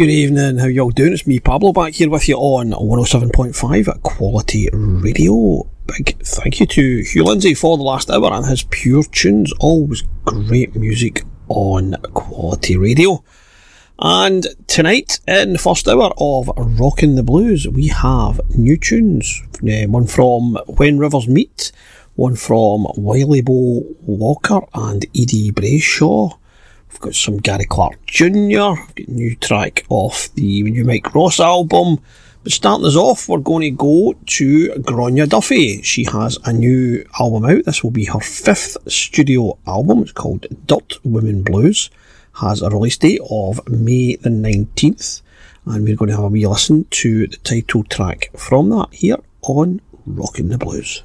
Good evening, how y'all doing? It's me, Pablo, back here with you on 107.5 Quality Radio. Big thank you to Hugh Lindsay for the last hour and his pure tunes. Always great music on Quality Radio. And tonight, in the first hour of Rockin' the Blues, we have new tunes. Uh, one from When Rivers Meet, one from Wily Bo Walker and Edie Brayshaw. We've got some Gary Clark Jr., new track off the new Mike Ross album. But starting us off, we're going to go to Gráinne Duffy. She has a new album out. This will be her fifth studio album. It's called Dirt Women Blues. Has a release date of May the 19th. And we're going to have a wee listen to the title track from that here on Rockin' the Blues.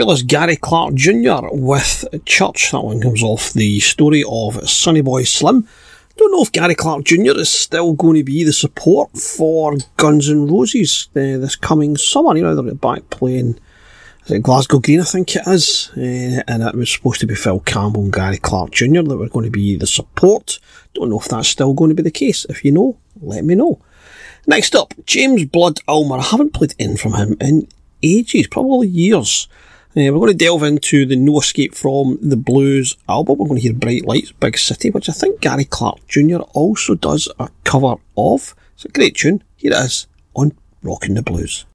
Fabulous Gary Clark Jr. with Church. That one comes off the story of Sonny Boy Slim. Don't know if Gary Clark Jr. is still going to be the support for Guns N' Roses uh, this coming summer. You know, they're back playing Glasgow Green, I think it is. Uh, and it was supposed to be Phil Campbell and Gary Clark Jr. that were going to be the support. Don't know if that's still going to be the case. If you know, let me know. Next up, James Blood Ulmer. I haven't played in from him in ages, probably years. Uh, we're going to delve into the No Escape from the Blues album. We're going to hear Bright Lights, Big City, which I think Gary Clark Jr. also does a cover of. It's a great tune. Here it is on Rockin' the Blues.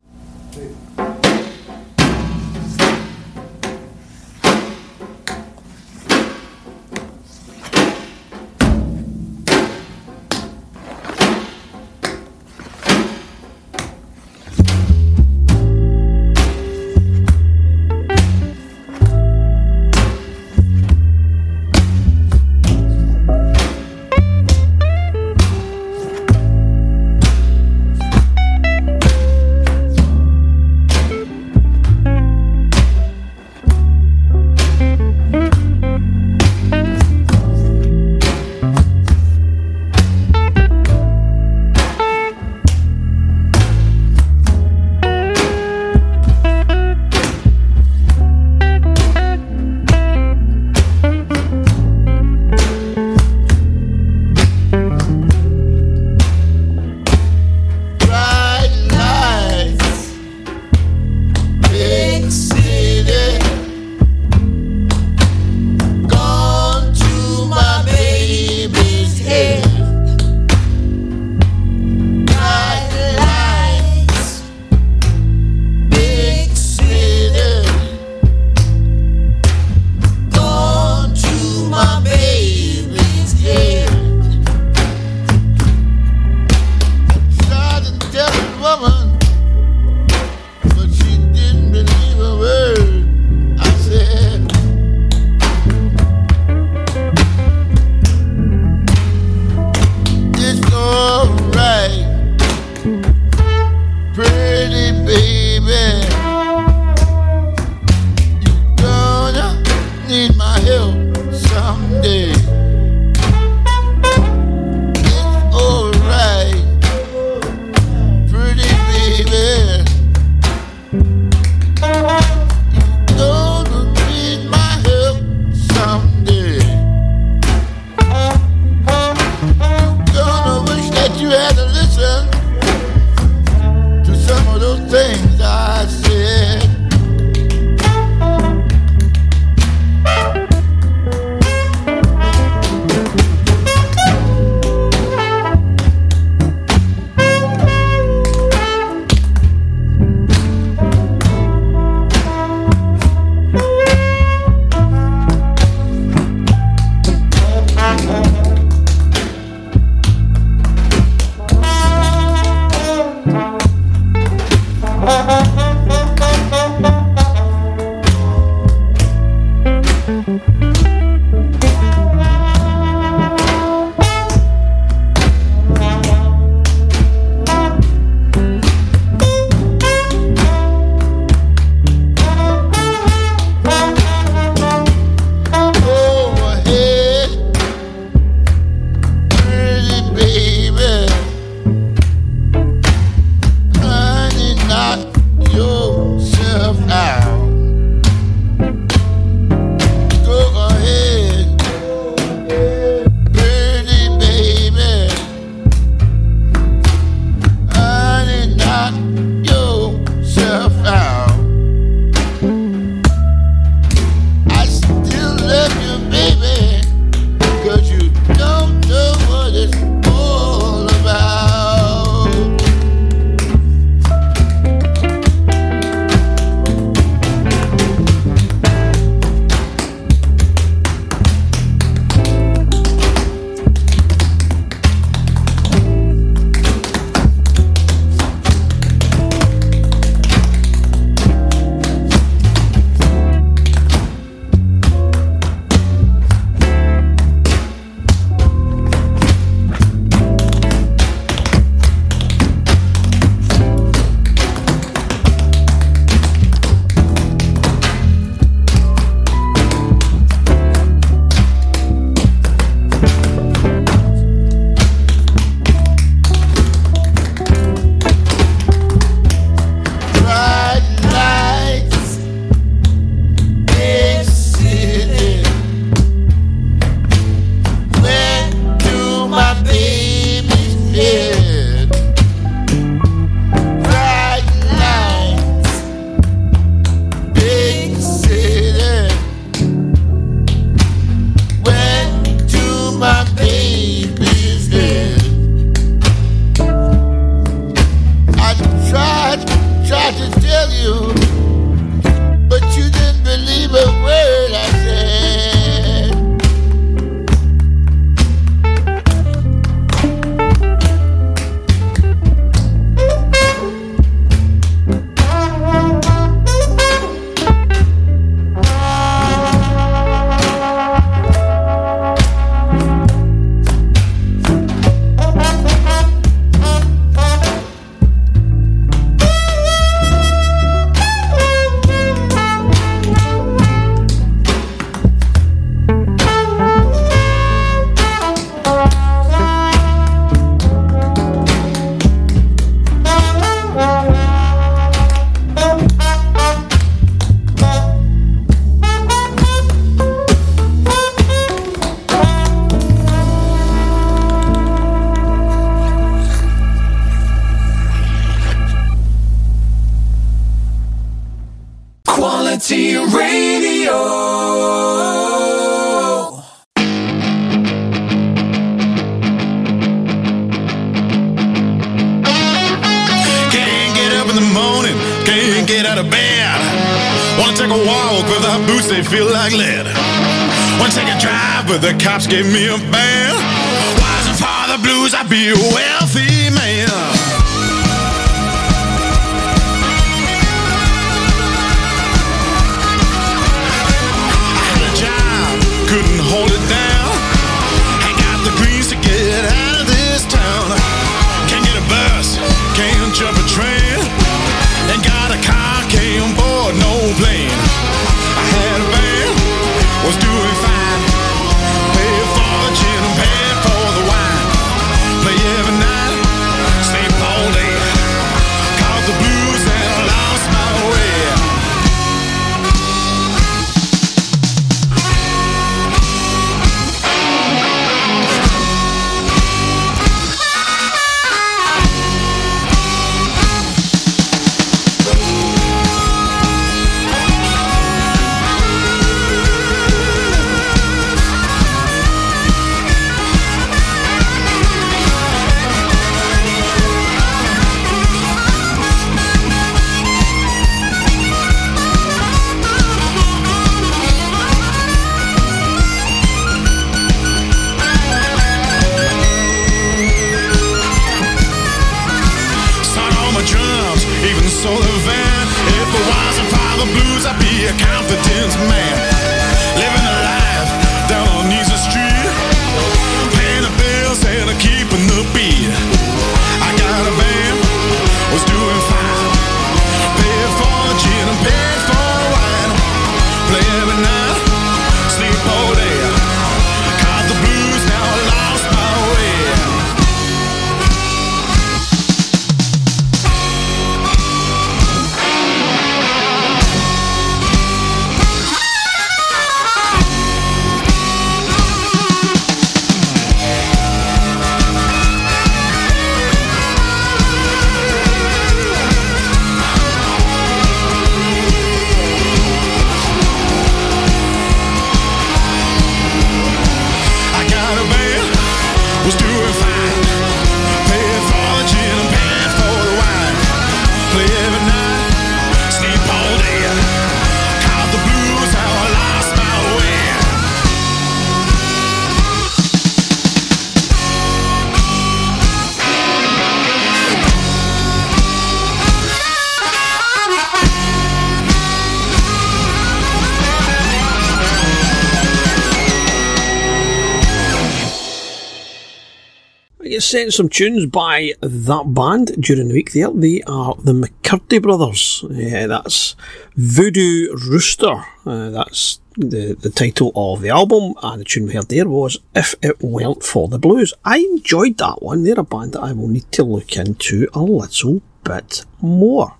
Sent some tunes by that band during the week there. They are the McCurdy Brothers. Yeah, that's Voodoo Rooster. Uh, that's the, the title of the album, and the tune we heard there was If It Weren't For the Blues. I enjoyed that one. They're a band that I will need to look into a little bit more.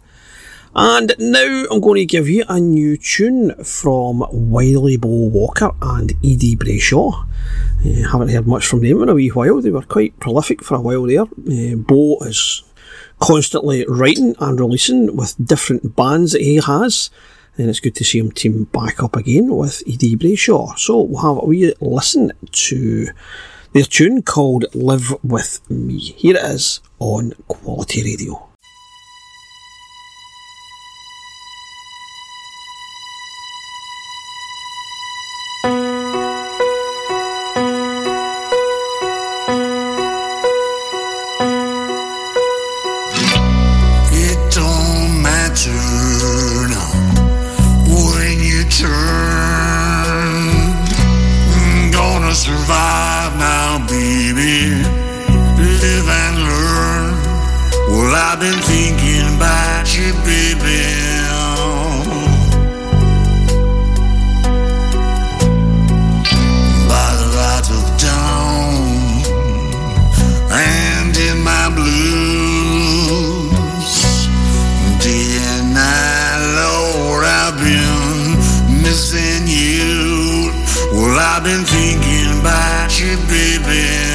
And now I'm going to give you a new tune from Wily Bo Walker and Edie Brayshaw. Uh, haven't heard much from them in a wee while. They were quite prolific for a while there. Uh, Bo is constantly writing and releasing with different bands that he has. And it's good to see him team back up again with Edie Brayshaw. So we'll have a wee listen to their tune called Live With Me. Here it is on Quality Radio. Well, I've been thinking about you, baby. By the of dawn and in my blues. Day and night, Lord, I've been missing you. Well, I've been thinking about you, baby.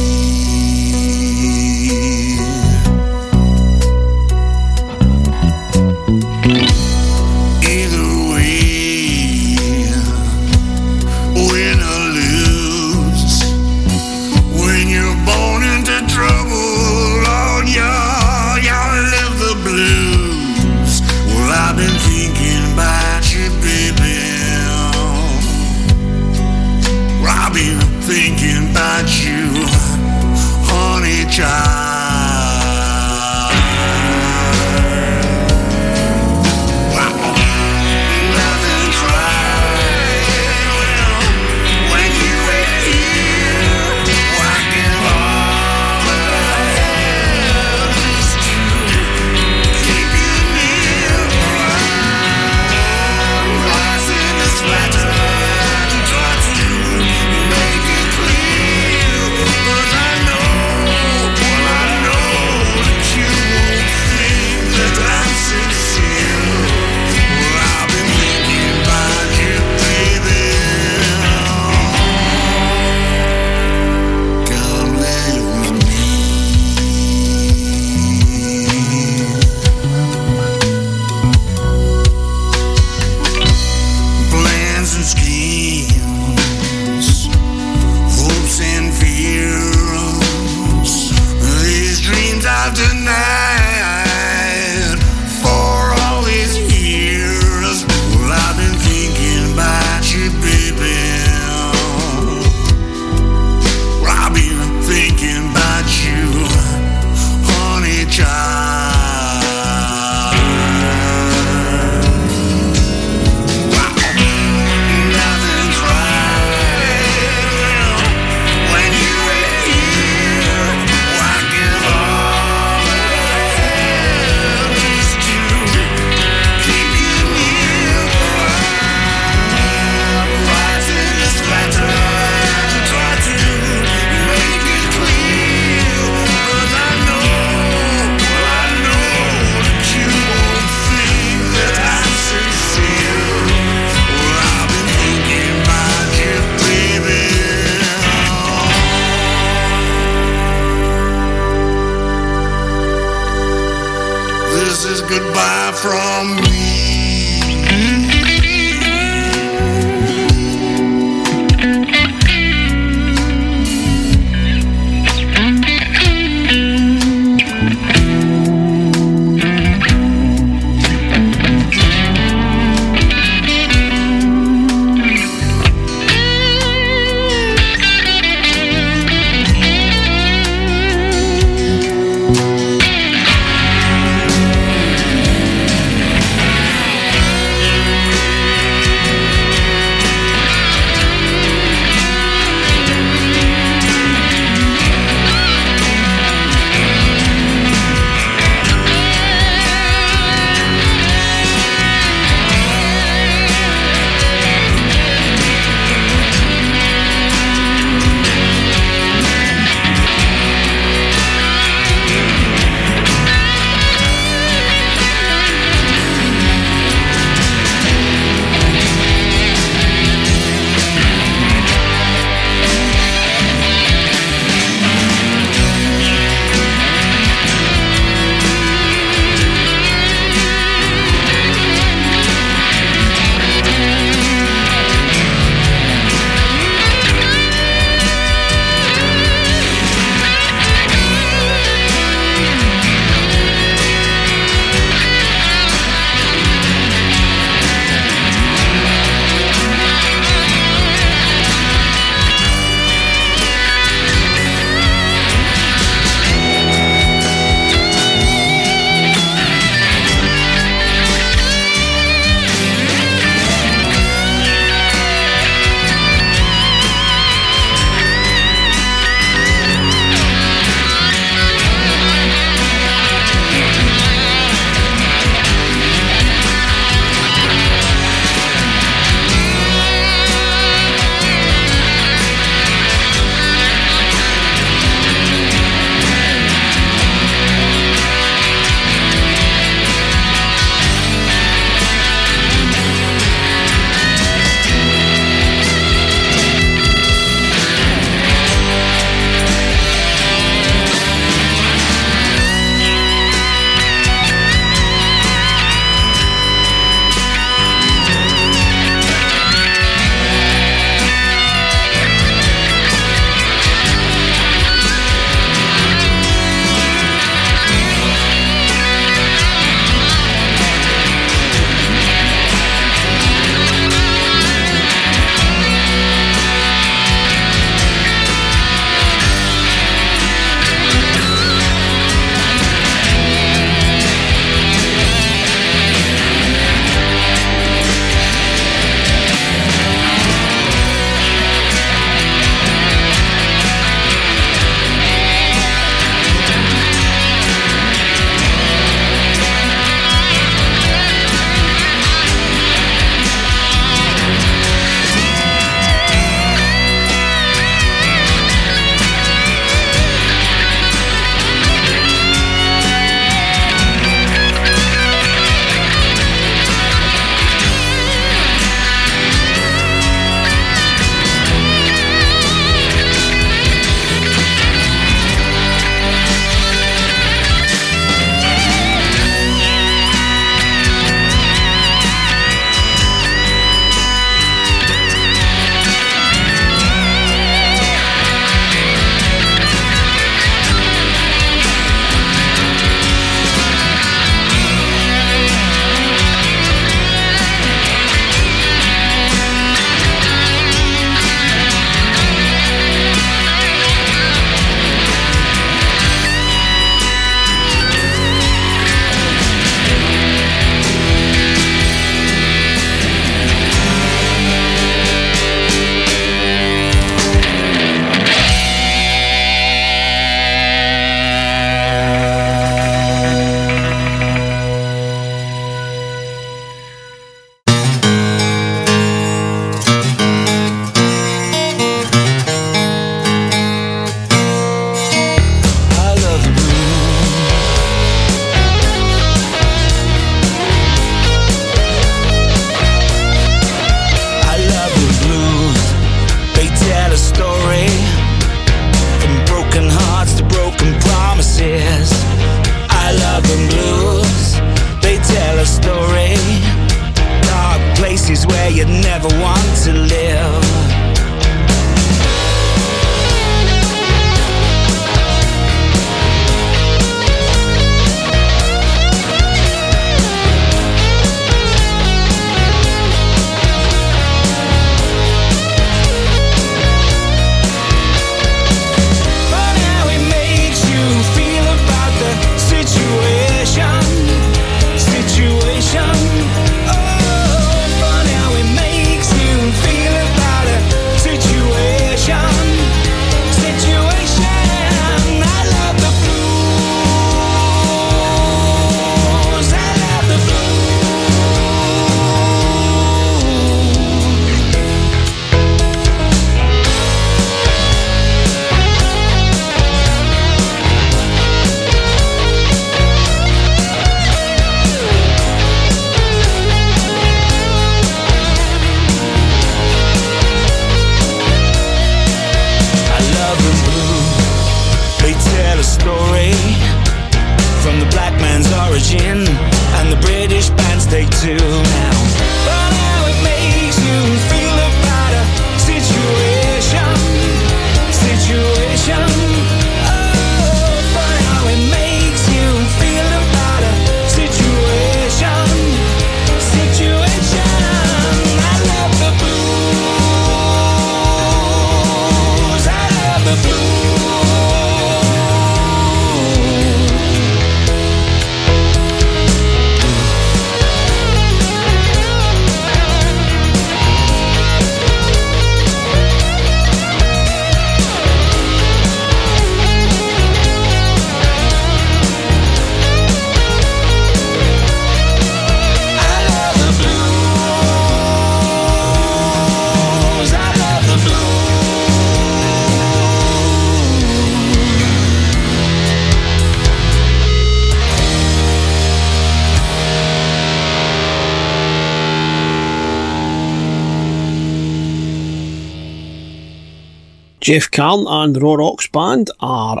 Geoff Carne and the Raw Rox Band are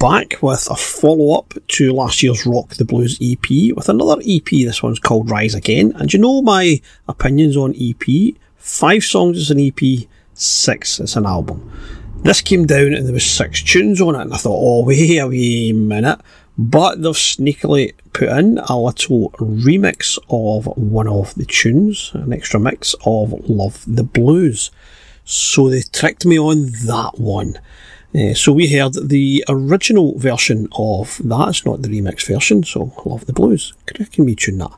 back with a follow up to last year's Rock the Blues EP with another EP. This one's called Rise Again. And you know my opinions on EP? Five songs is an EP, six is an album. This came down and there was six tunes on it, and I thought, oh wait a wee minute. But they've sneakily put in a little remix of one of the tunes, an extra mix of Love the Blues. So they tricked me on that one. Uh, so we heard the original version of that. It's not the remix version, so Love the Blues. Can we tune that?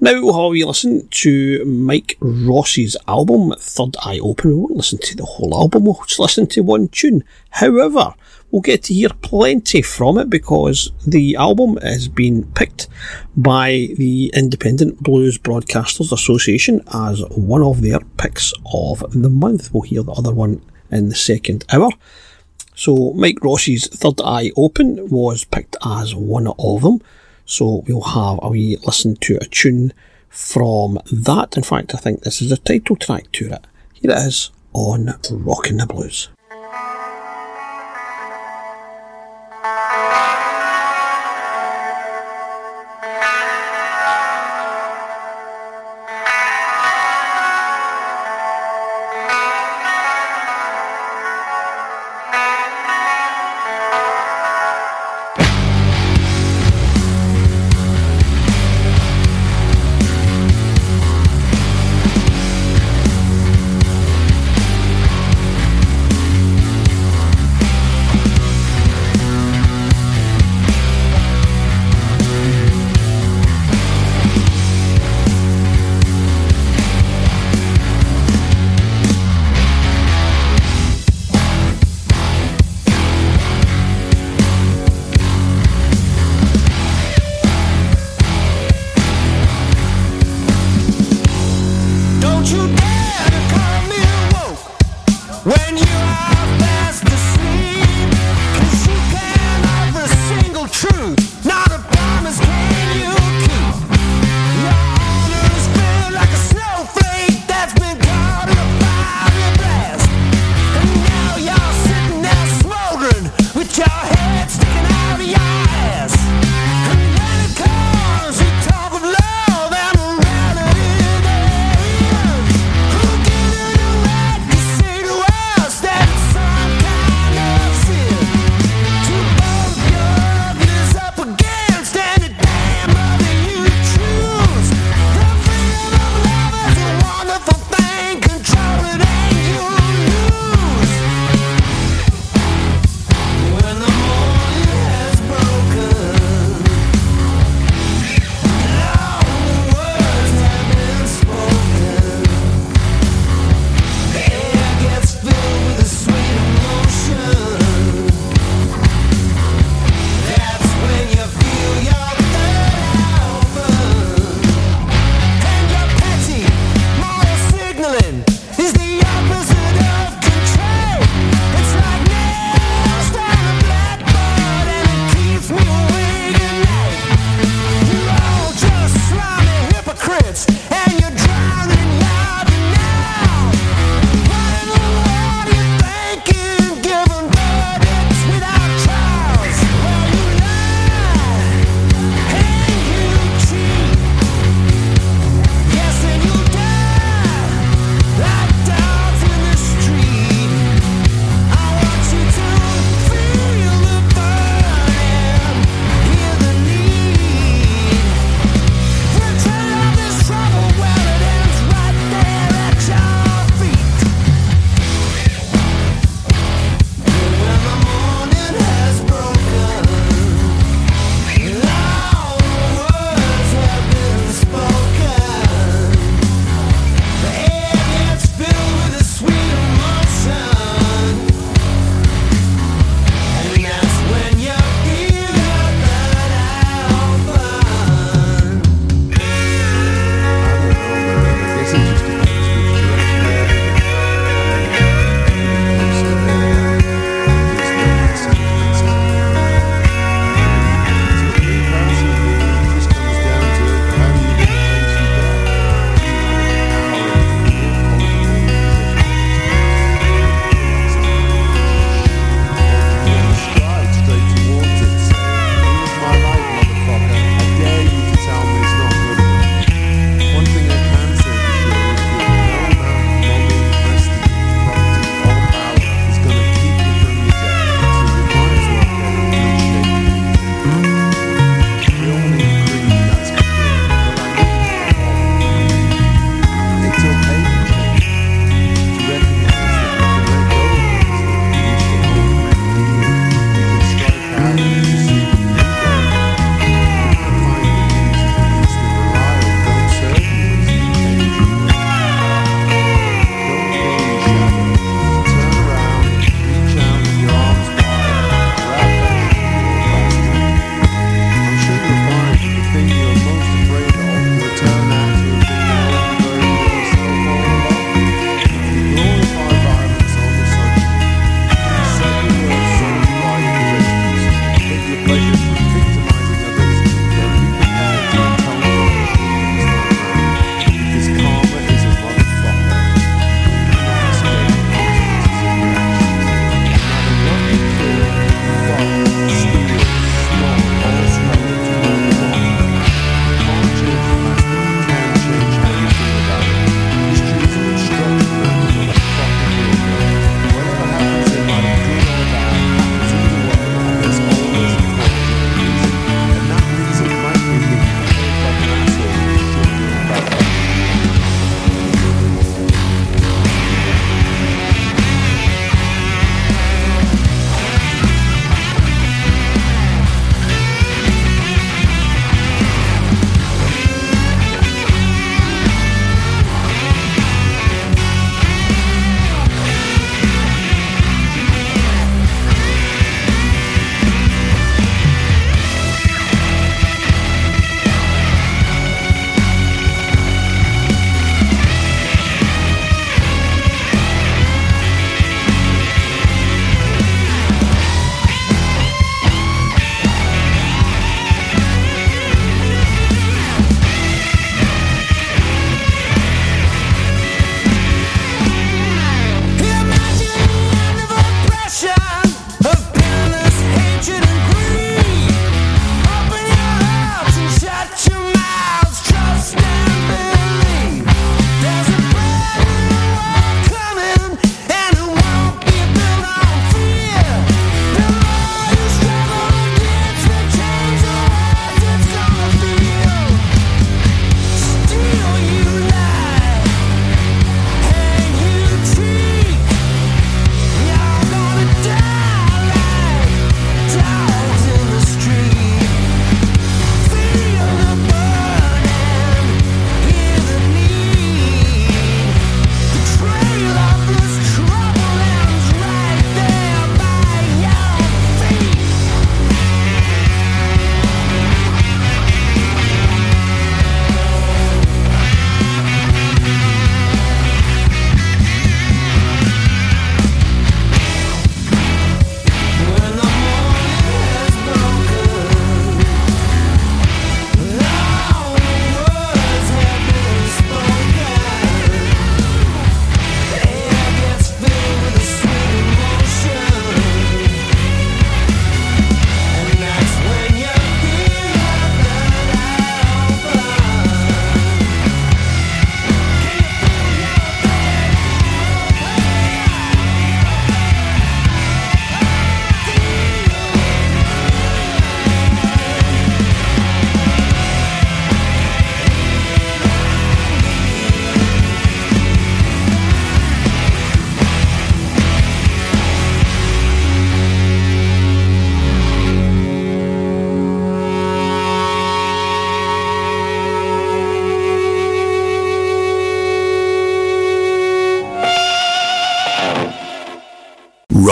Now we'll have a listen to Mike Ross's album, Third Eye Open. We won't listen to the whole album, we'll just listen to one tune. However, we'll get to hear plenty from it because the album has been picked by the Independent Blues Broadcasters Association as one of their picks of the month. We'll hear the other one in the second hour. So Mike Ross's Third Eye Open was picked as one of them. So we'll have a wee listen to a tune from that. In fact, I think this is the title track to it. Here it is on Rockin' the Blues.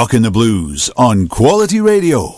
Rockin' the Blues on Quality Radio.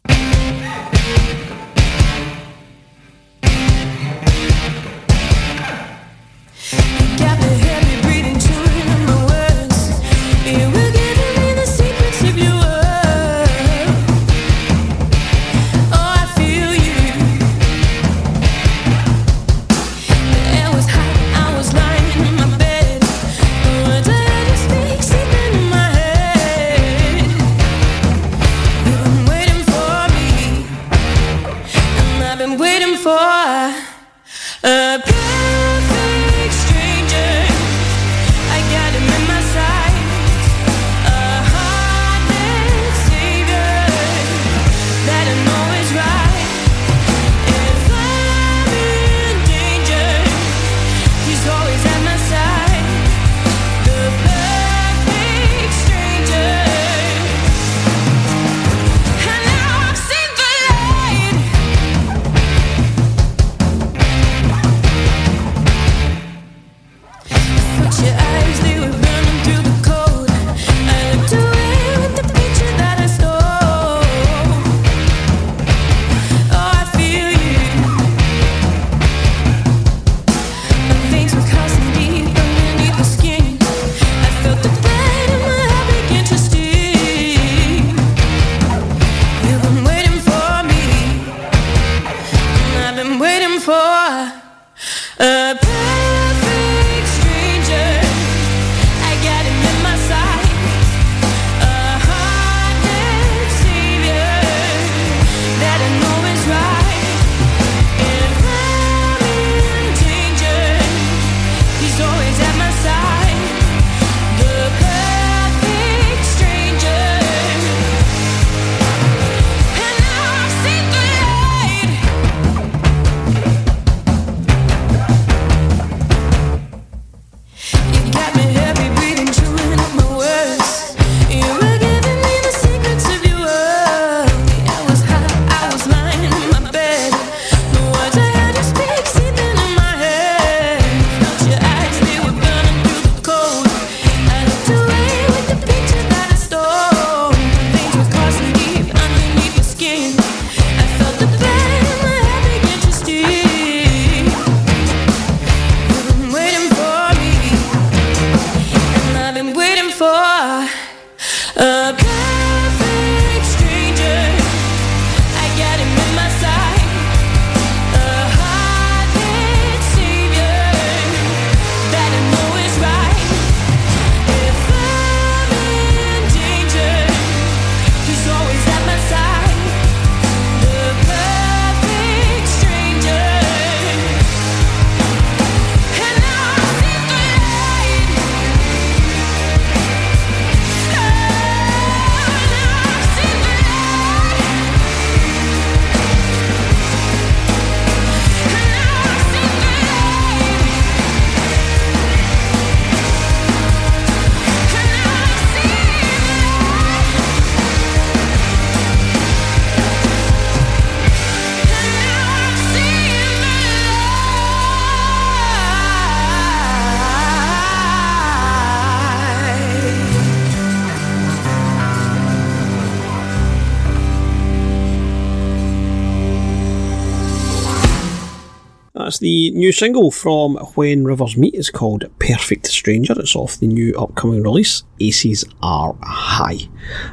the new single from When Rivers Meet is called Perfect Stranger. It's off the new upcoming release, Aces Are High.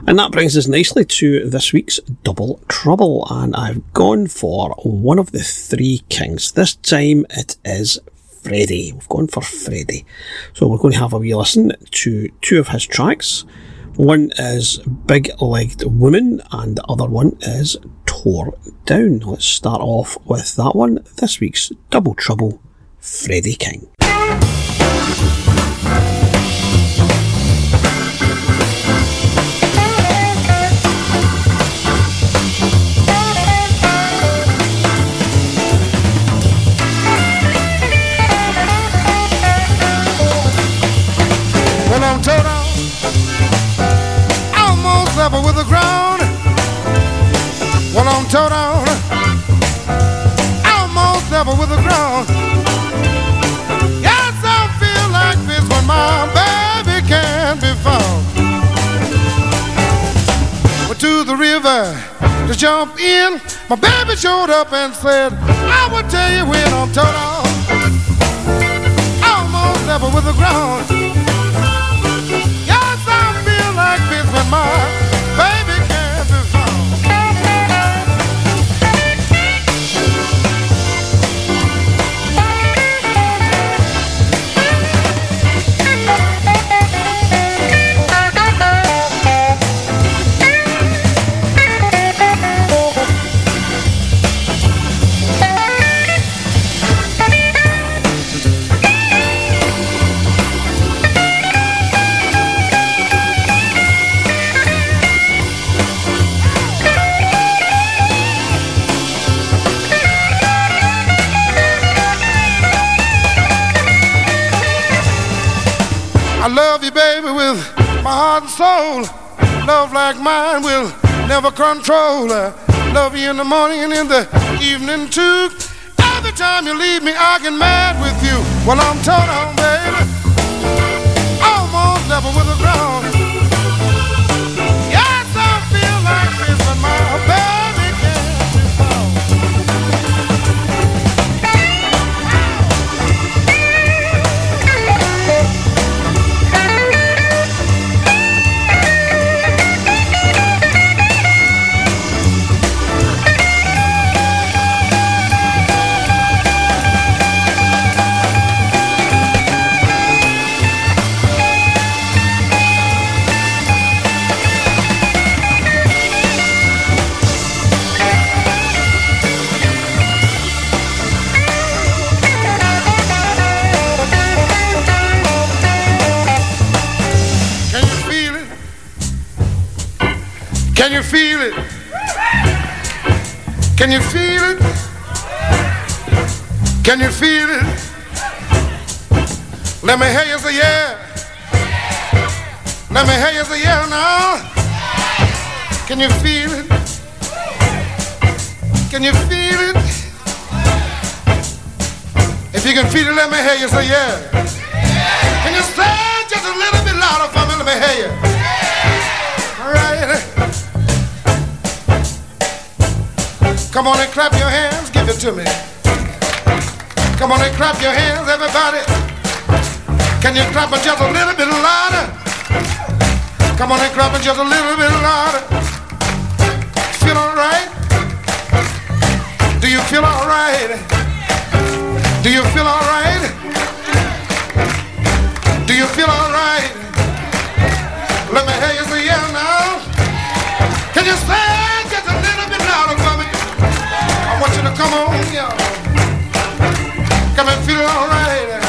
And that brings us nicely to this week's Double Trouble, and I've gone for one of the three kings. This time it is Freddie. We've gone for Freddie. So we're going to have a wee listen to two of his tracks. One is Big Legged Woman, and the other one is tore down. Let's start off with that one. This week's Double Trouble, Freddie King. Well, I'm told almost level with the ground. over the ground. Yes, I feel like this when my baby can't be found. Went to the river to jump in. My baby showed up and said, I will tell you when I'm torn off. Almost level with the ground. Yes, I feel like this when my soul. Love like mine will never control. I love you in the morning and in the evening too. Every time you leave me, I get mad with you. Well, I'm torn on, baby. Almost level with the ground. Can you feel it? Can you feel it? Can you feel it? Let me hear you say yeah. Let me hear you say yeah now. Can you feel it? Can you feel it? If you can feel it, let me hear you say yeah. Can you say just a little bit louder for me? Let me hear you. Come on and clap your hands. Give it to me. Come on and clap your hands, everybody. Can you clap just a little bit louder? Come on and clap just a little bit louder. Feel all right? Do you feel all right? Do you feel all right? Do you feel all right? Let me hear you say yeah now. Can you say come on, y'all. Come and feel all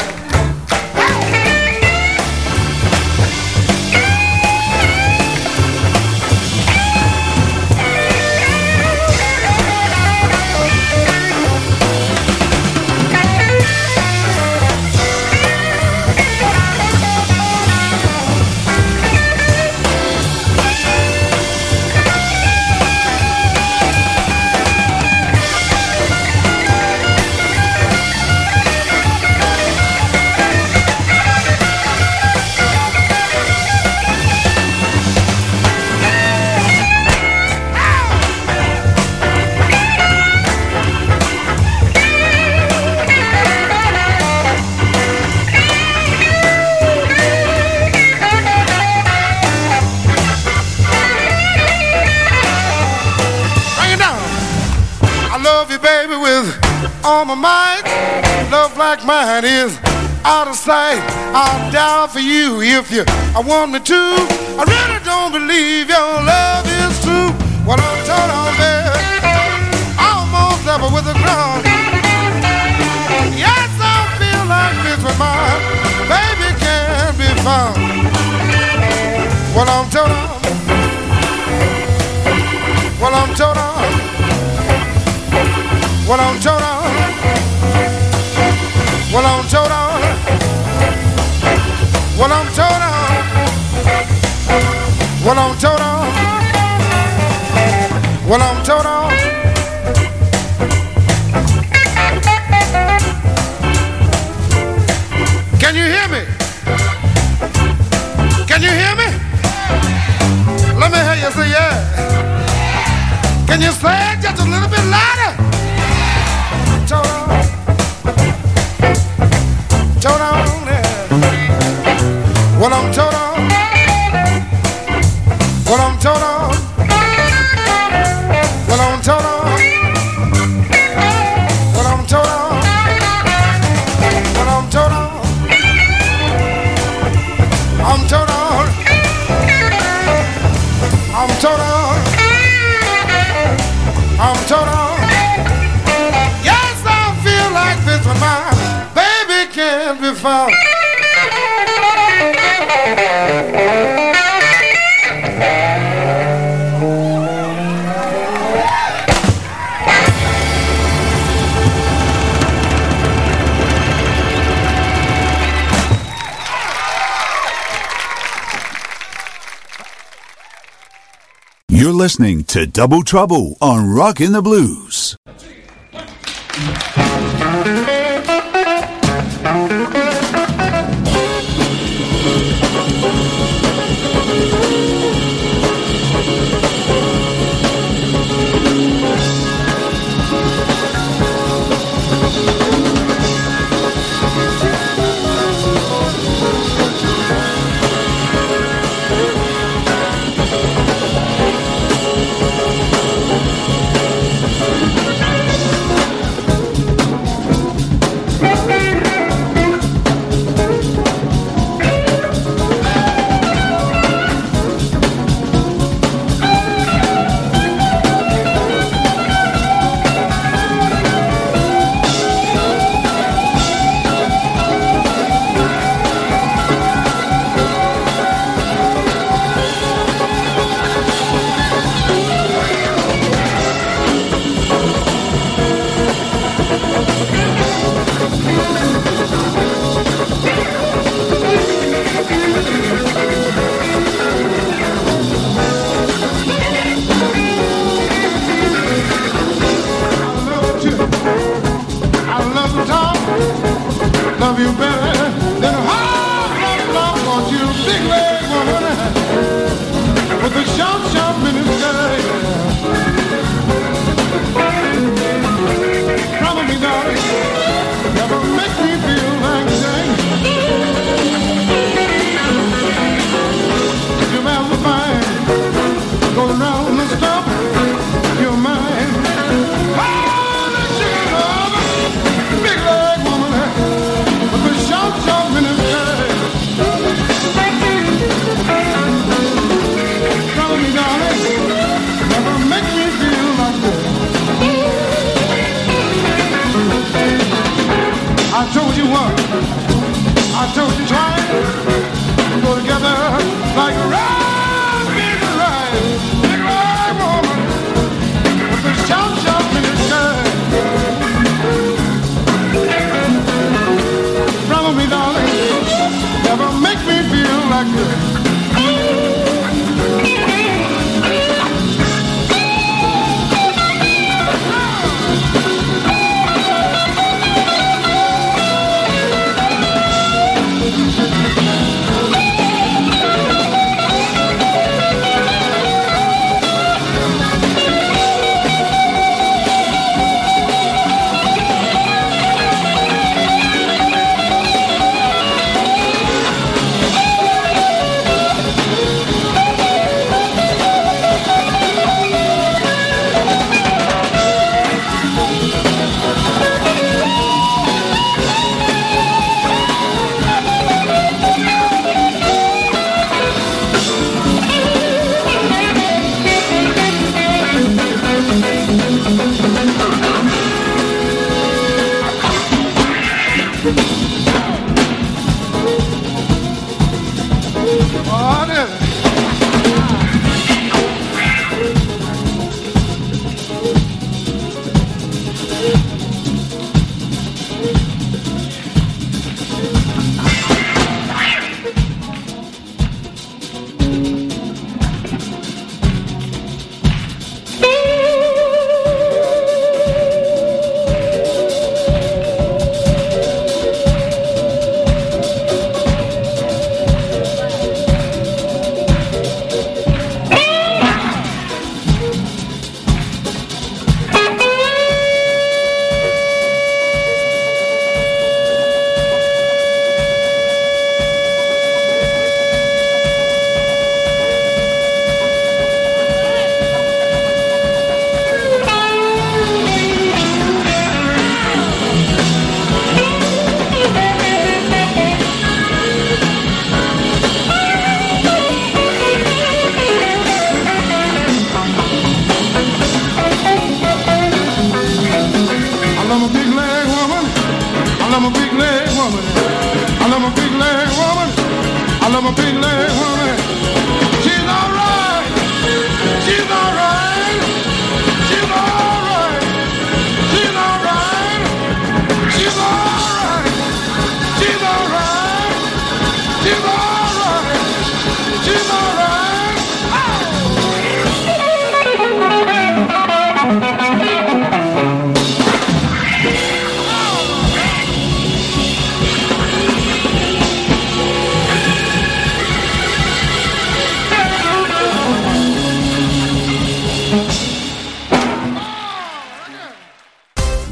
love you, baby, with all my might. Love like mine is out of sight. I'll die for you if you I want me to. I really don't believe your love is true. What I'm told on baby, almost level with the ground. Yes, I feel like this with my baby can't be found. What I'm told on. Well, I'm told on. Well, on. Well, I'm told on. Well, I'm told. Well, on. Well, I'm told. Can you hear me? Can you hear me? Let me hear you say yeah. Can you say it just a little bit louder? Listening to Double Trouble on Rockin' the Blues.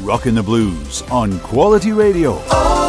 Rockin' the Blues on Quality Radio. Oh.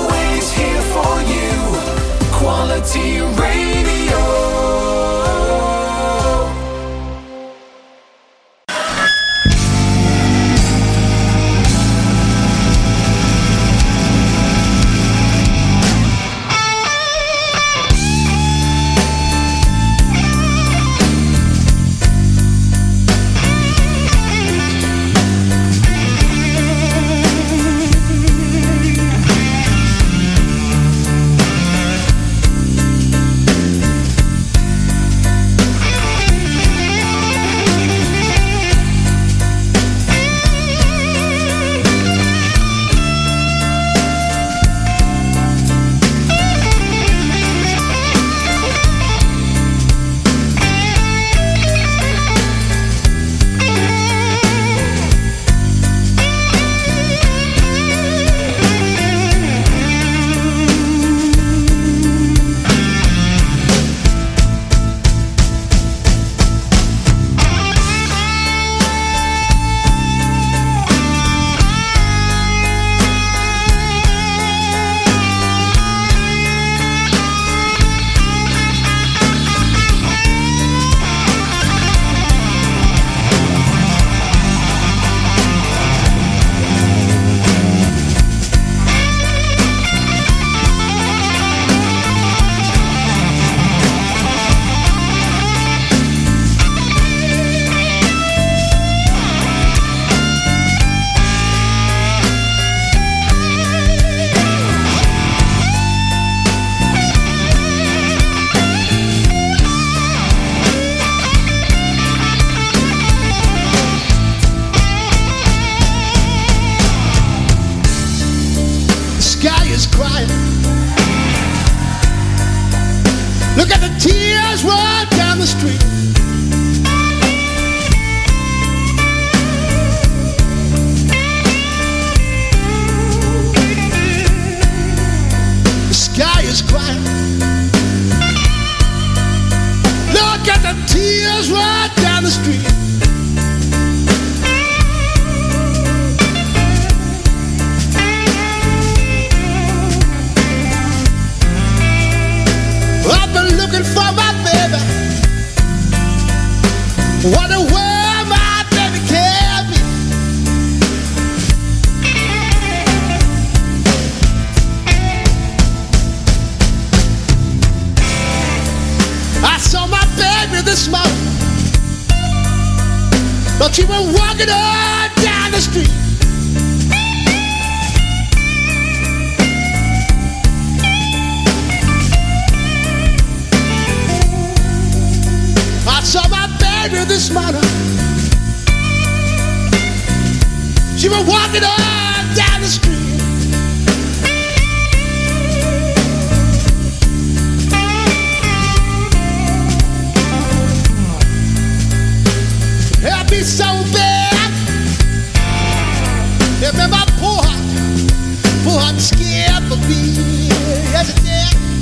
never be. as it.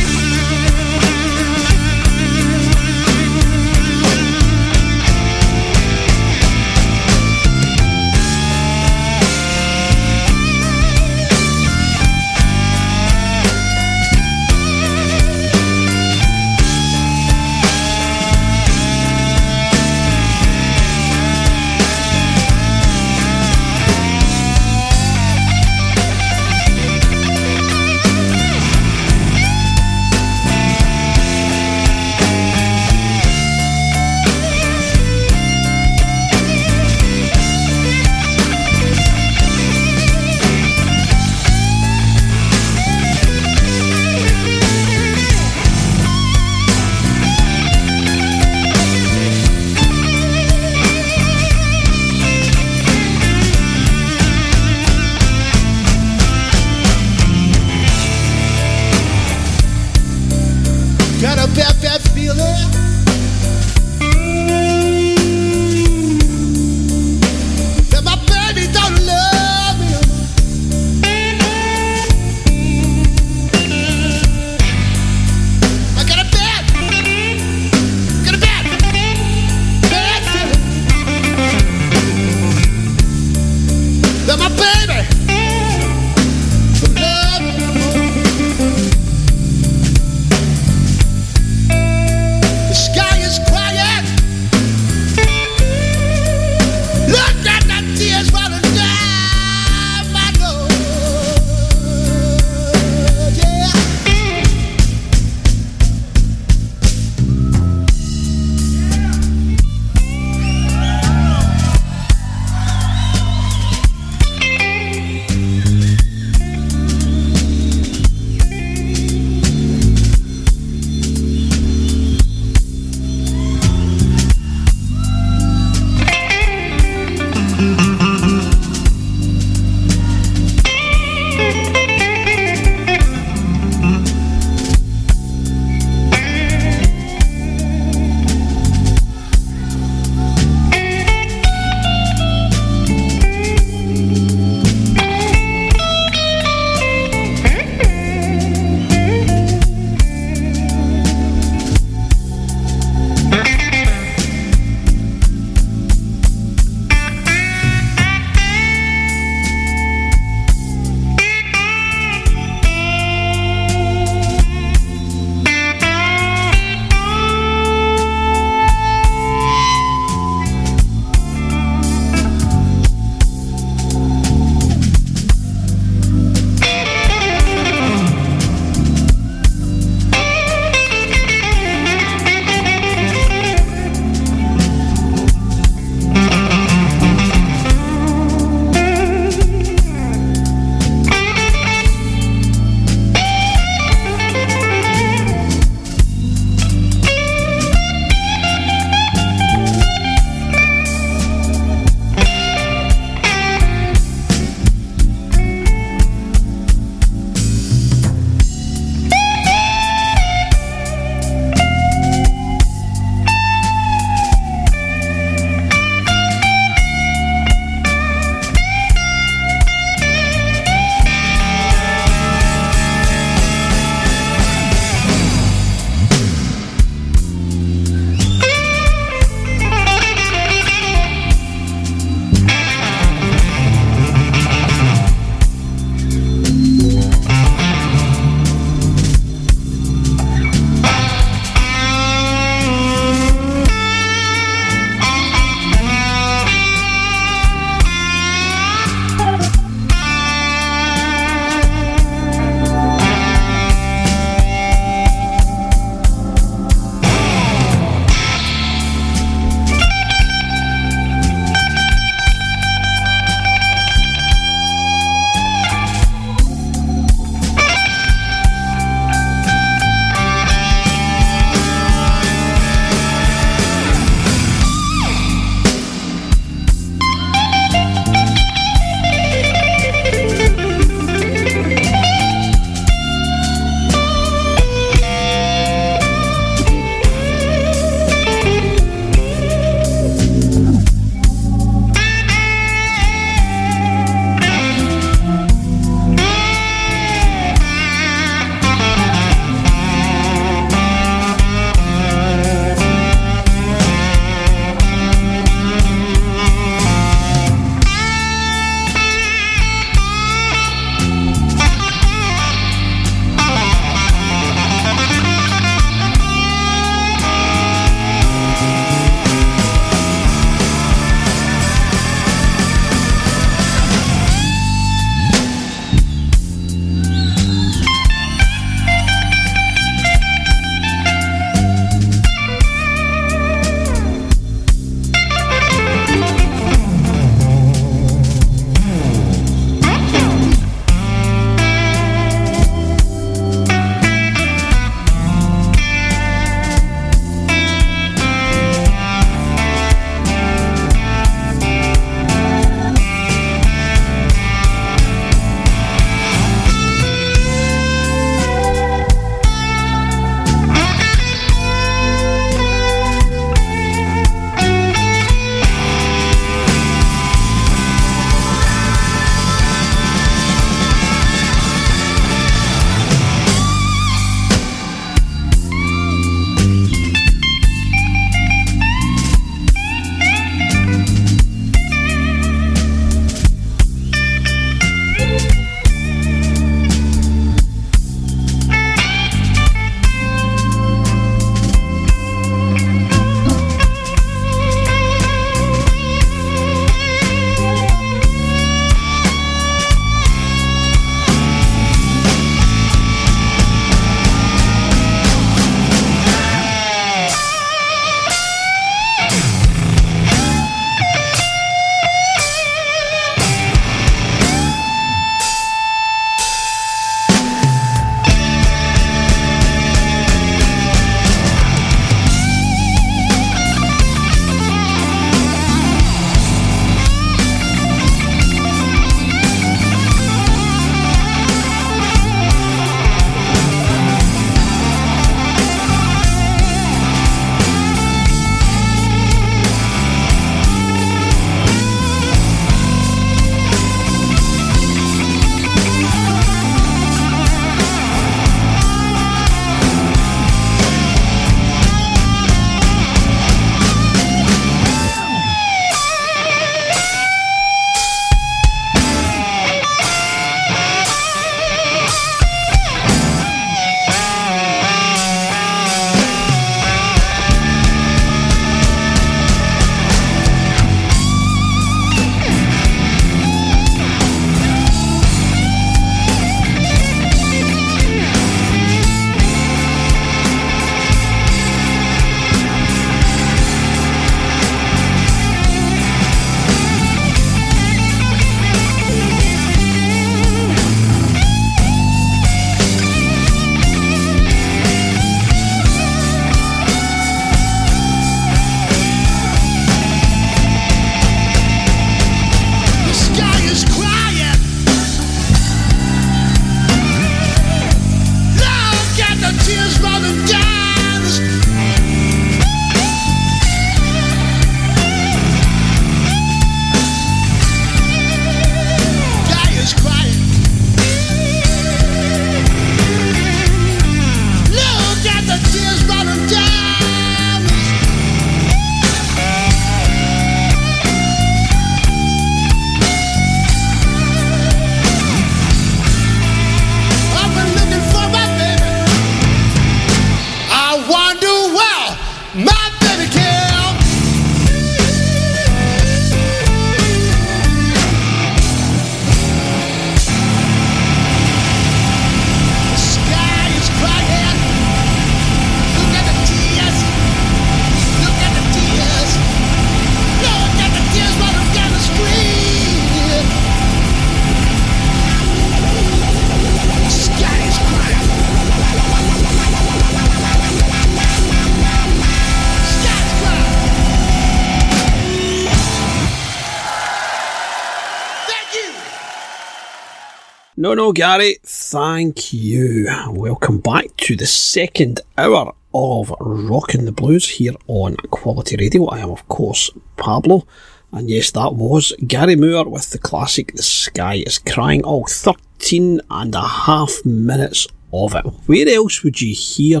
no, Gary, thank you. Welcome back to the second hour of rocking the Blues here on Quality Radio. I am, of course, Pablo. And yes, that was Gary Moore with the classic The Sky is Crying. All oh, 13 and a half minutes of it. Where else would you hear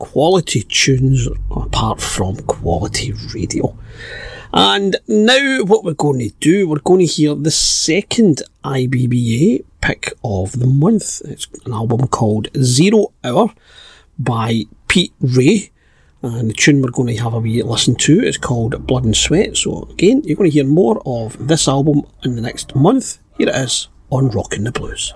quality tunes apart from quality radio? And now, what we're going to do, we're going to hear the second IBBA pick of the month. It's an album called Zero Hour by Pete Rea. And the tune we're going to have a wee listen to is called Blood and Sweat. So, again, you're going to hear more of this album in the next month. Here it is on Rockin' the Blues.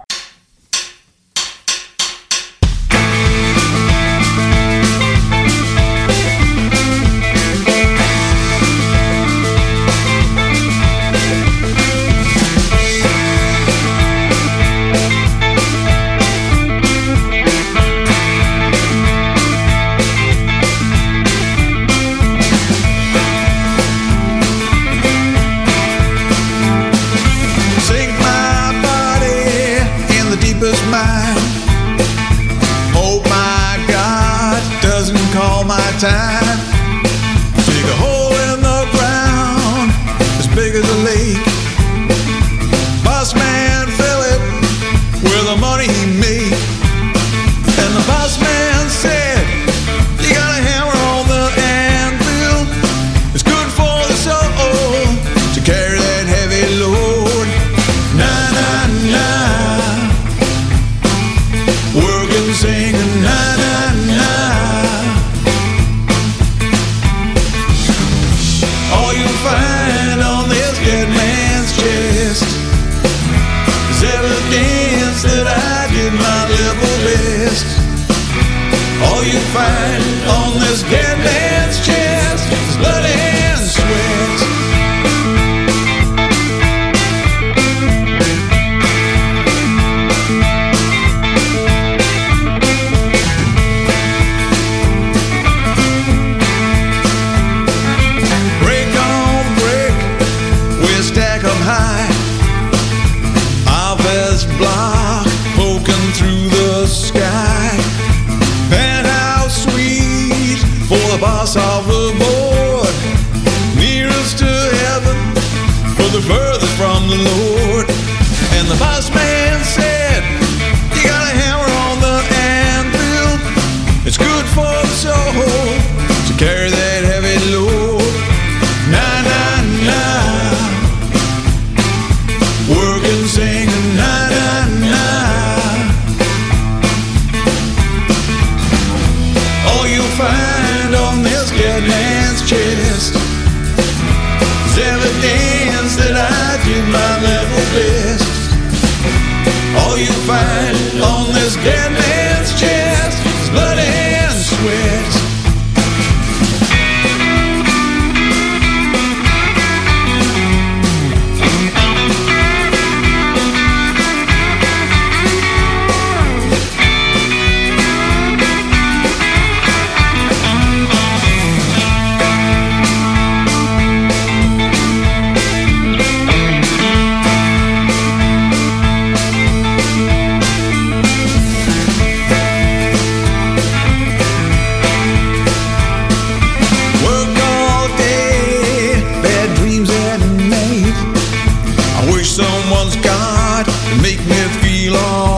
belong.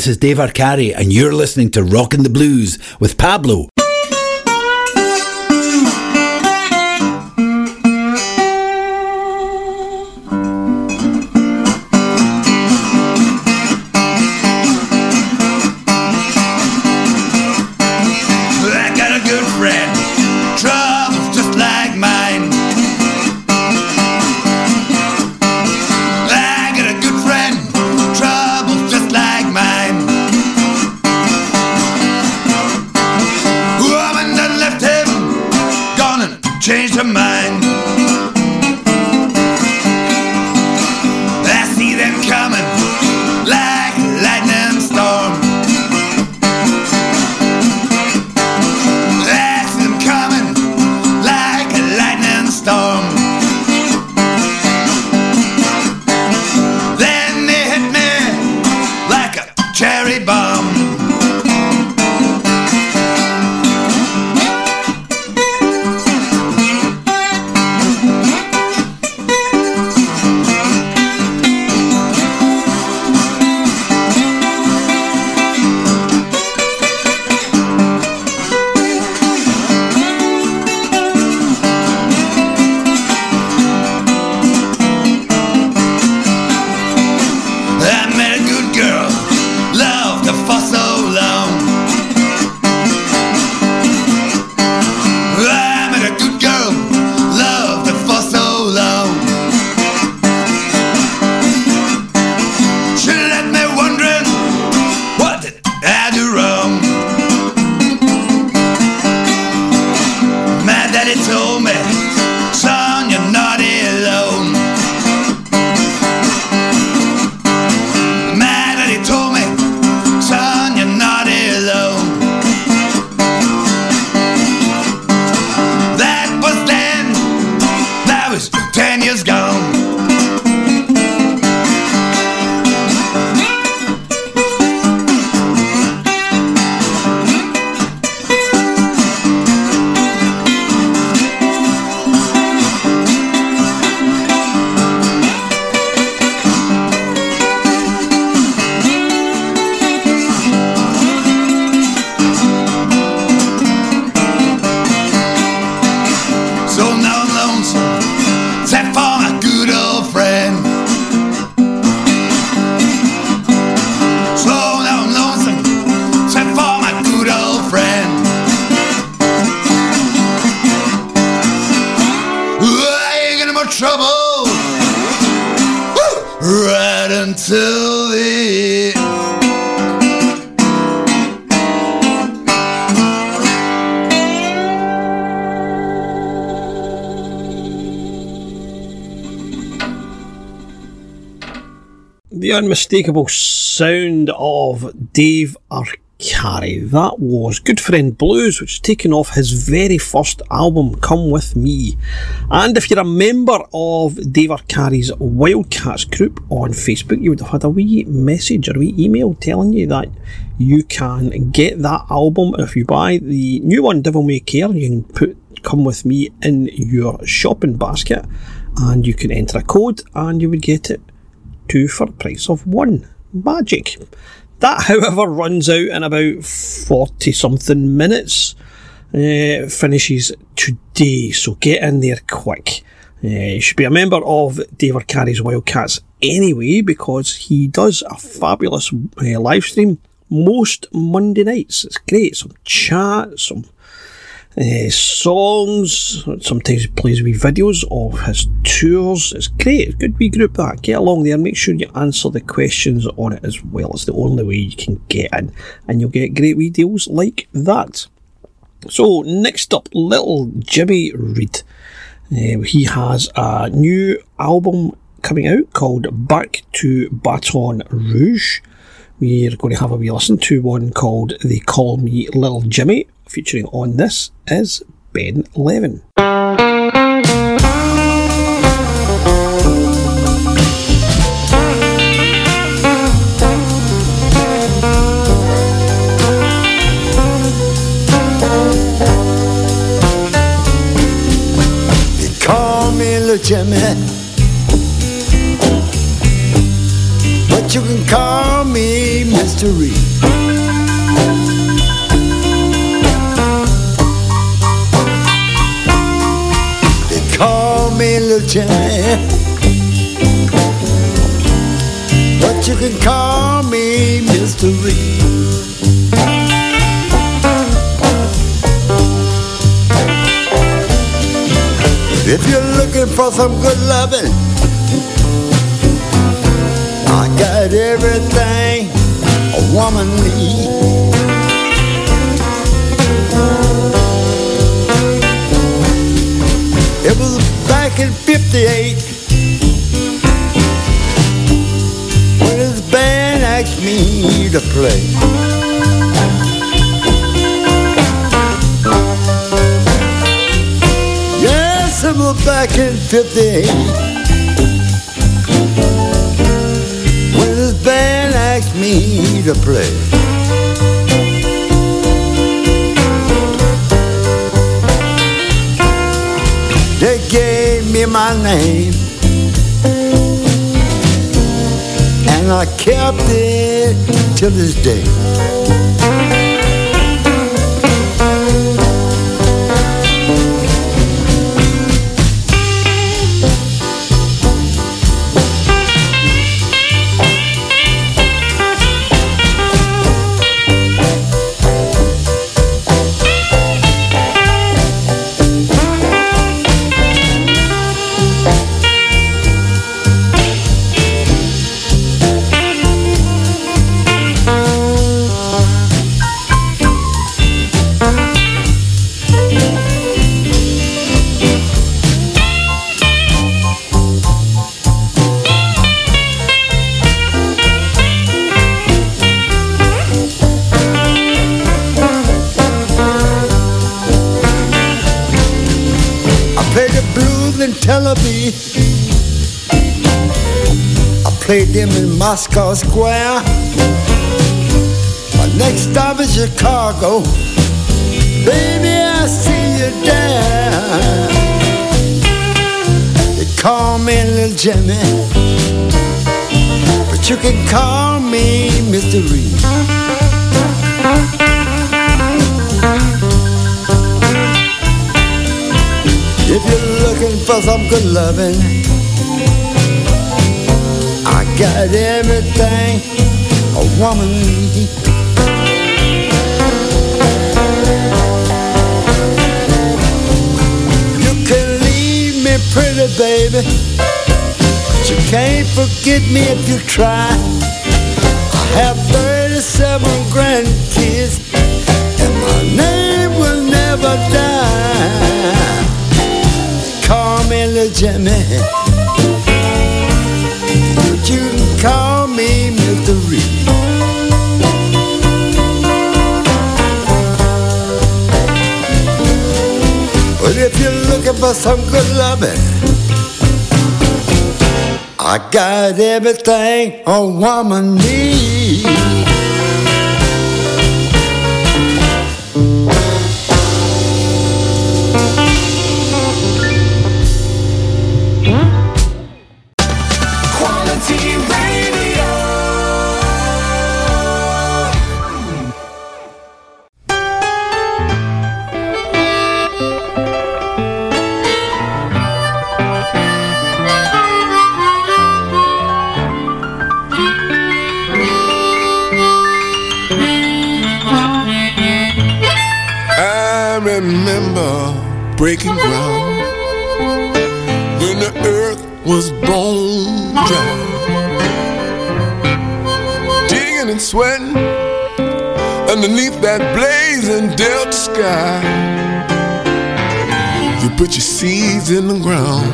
This is Dave Arcari, and you're listening to Rockin' the Blues with Pablo. Unmistakable sound of Dave Arcari. That was Good Friend Blues, which is taken off his very first album, Come With Me. And if you're a member of Dave Arcari's Wildcats group on Facebook, you would have had a wee message or a wee email telling you that you can get that album if you buy the new one, Devil May Care. You can put Come With Me in your shopping basket and you can enter a code and you would get it two for the price of one. Magic. That, however, runs out in about 40 something minutes. Uh, finishes today, so get in there quick. Uh, you should be a member of David Arcari's Wildcats anyway, because he does a fabulous uh, live stream most Monday nights. It's great. Some chat, some uh, songs. Sometimes he plays wee videos of his tours. It's great. It's good wee group that. Get along there. Make sure you answer the questions on it as well. It's the only way you can get in, and you'll get great wee deals like that. So next up, little Jimmy Reed. Uh, he has a new album coming out called Back to Baton Rouge. We're going to have a wee listen to one called They Call Me Little Jimmy, featuring on this is Ben Levin. But but you can call me Mr. Reed. Jimmy, but you can call me Mr. Reed. If you're looking for some good loving, I got everything a woman needs. It was in 58 when this band asked me to play. Yes, it was back in 58 when this band asked me to play. My name and I kept it till this day. Moscow Square. My next stop is Chicago. Baby, I see you there. They call me Little Jimmy, but you can call me Mr. Reed. If you're looking for some good loving, got everything a woman needs. You can leave me pretty, baby, but you can't forget me if you try. I have 37 grandkids, and my name will never die call me Jimmy. For some good loving, I got everything a woman needs. Sky. You put your seeds in the ground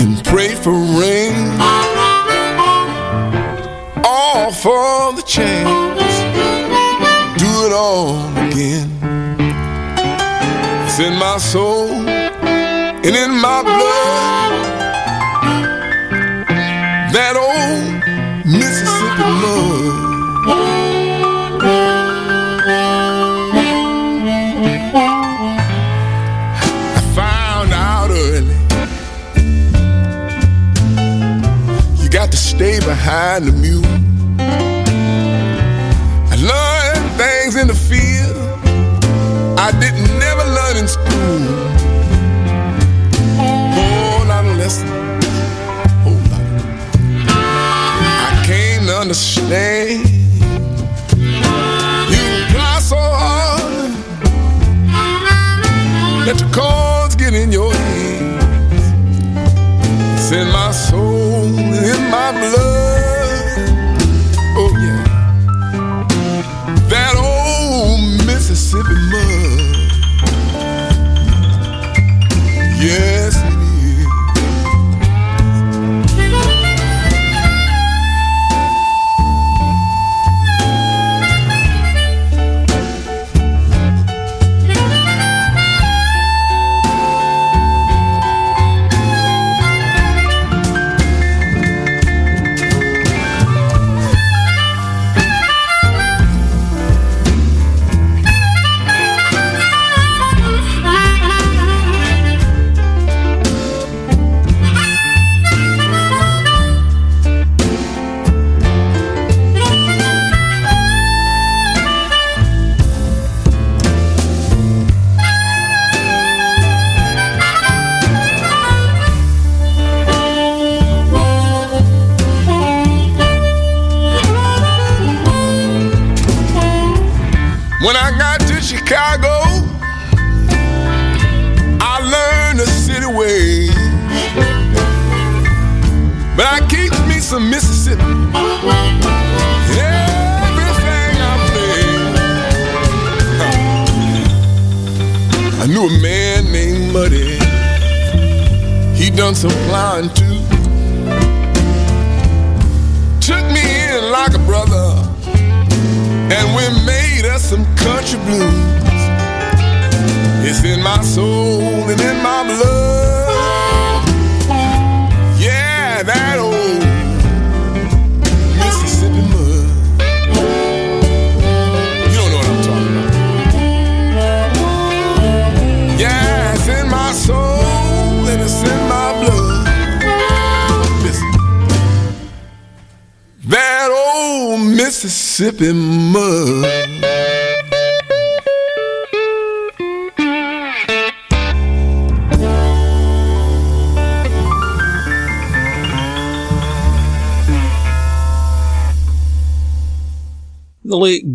and pray for rain. All for the chance do it all again. It's in my soul and in my blood. Behind the mule. I learned things in the field I didn't never learn in school. Whole lot of lessons, whole lot. I came to understand. You try so hard, let the cards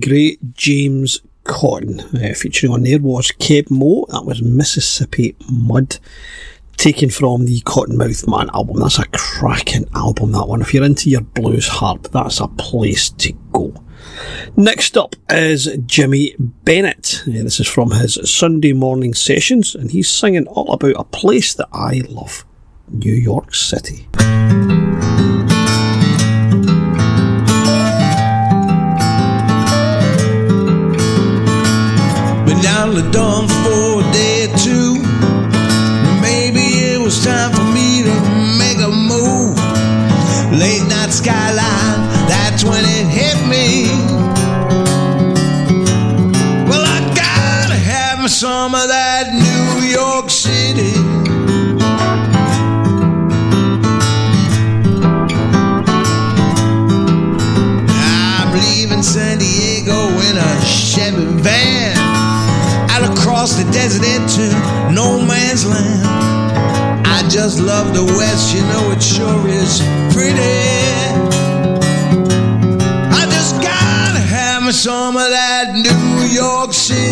great James Cotton, uh, featuring on there was Keb Mo. That was Mississippi Mud, taken from the Cottonmouth Man album. That's a cracking album, that one. If you're into your blues harp, that's a place to go. Next up is Jimmy Bennett. Uh, this is from his Sunday morning sessions, and he's singing all about a place that I love New York City. The dump for a day or two. Maybe it was time just love the West, you know it sure is pretty. I just gotta have some of that New York City.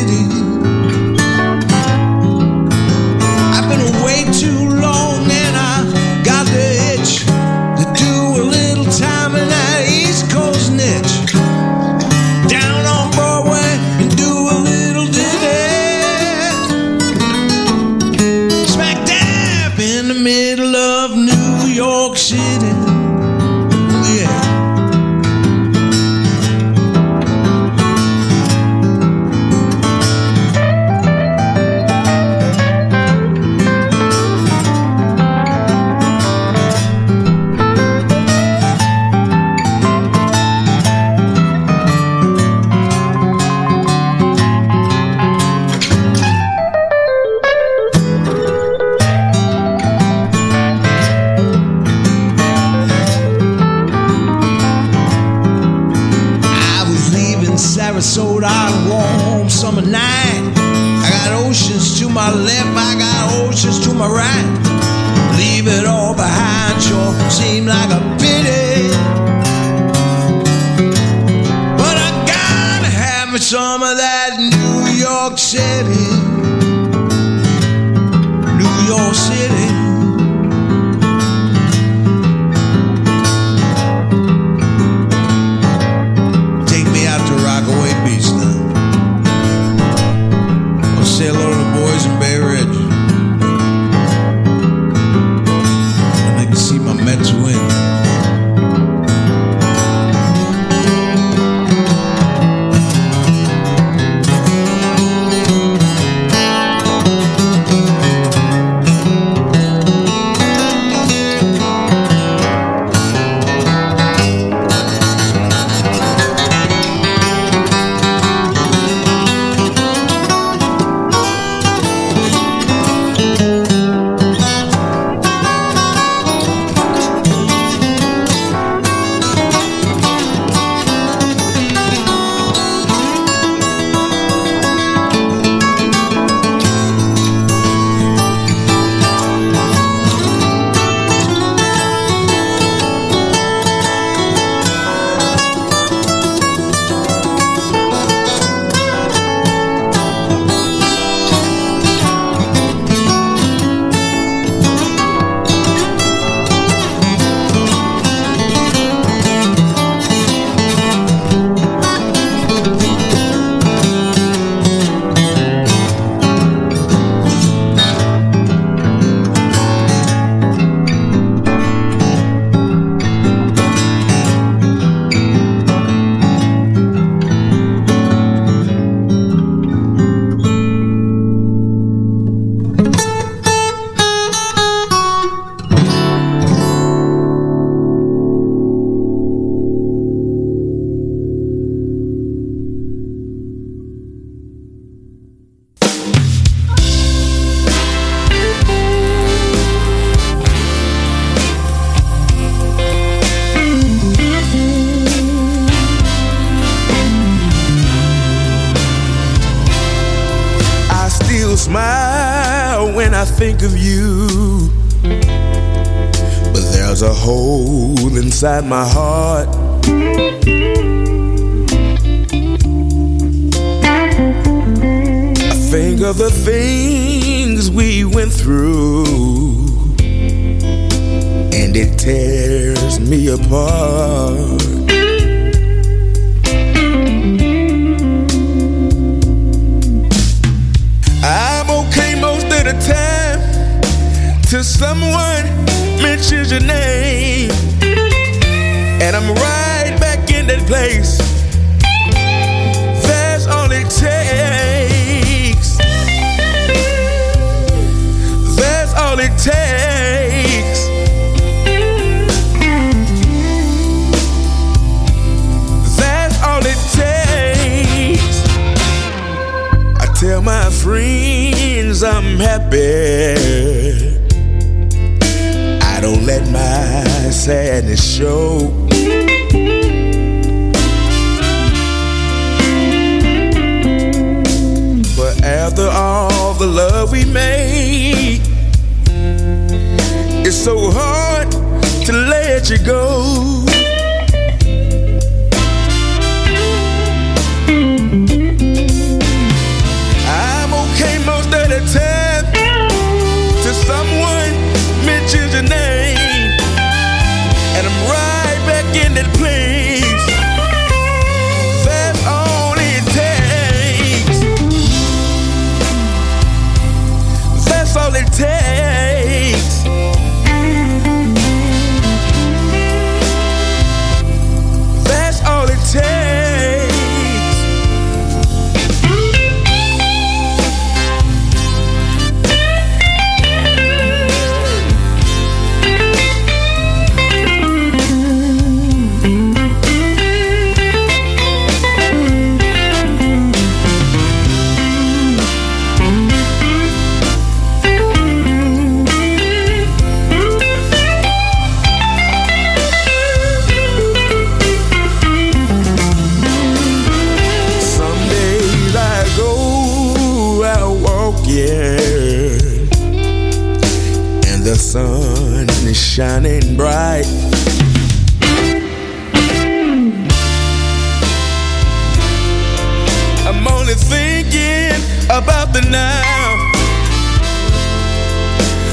about the now.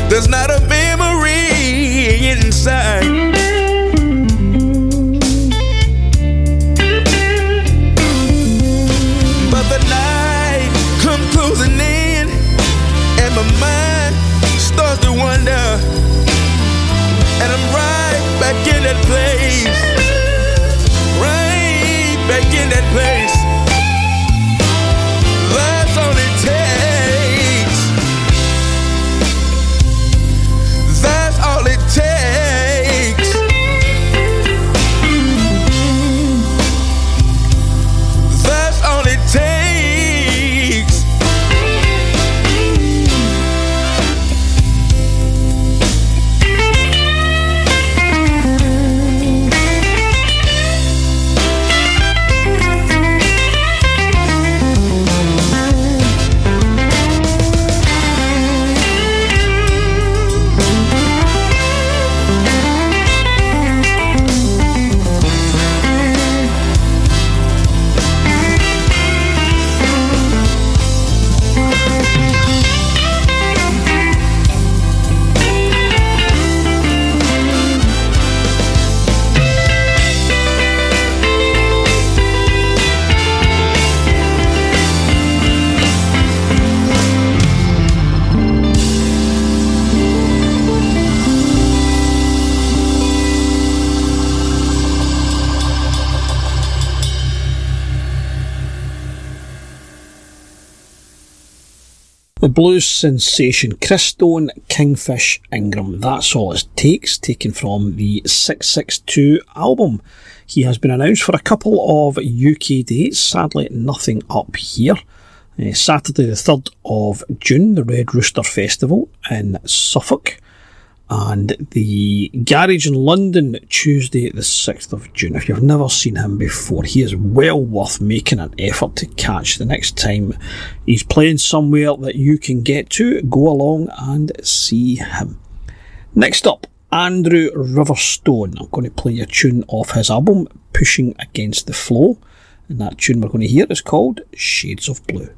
There's not a minute blues sensation Christone, Kingfish Ingram. That's all it takes, taken from the 662 album. He has been announced for a couple of UK dates, sadly, nothing up here. Uh, Saturday, the 3rd of June, the Red Rooster Festival in Suffolk and the Garage in London Tuesday the 6th of June. If you've never seen him before, he is well worth making an effort to catch the next time he's playing somewhere that you can get to. Go along and see him. Next up, Andrew Riverstone. I'm going to play a tune off his album, Pushing Against the Flow, and that tune we're going to hear is called Shades of Blue.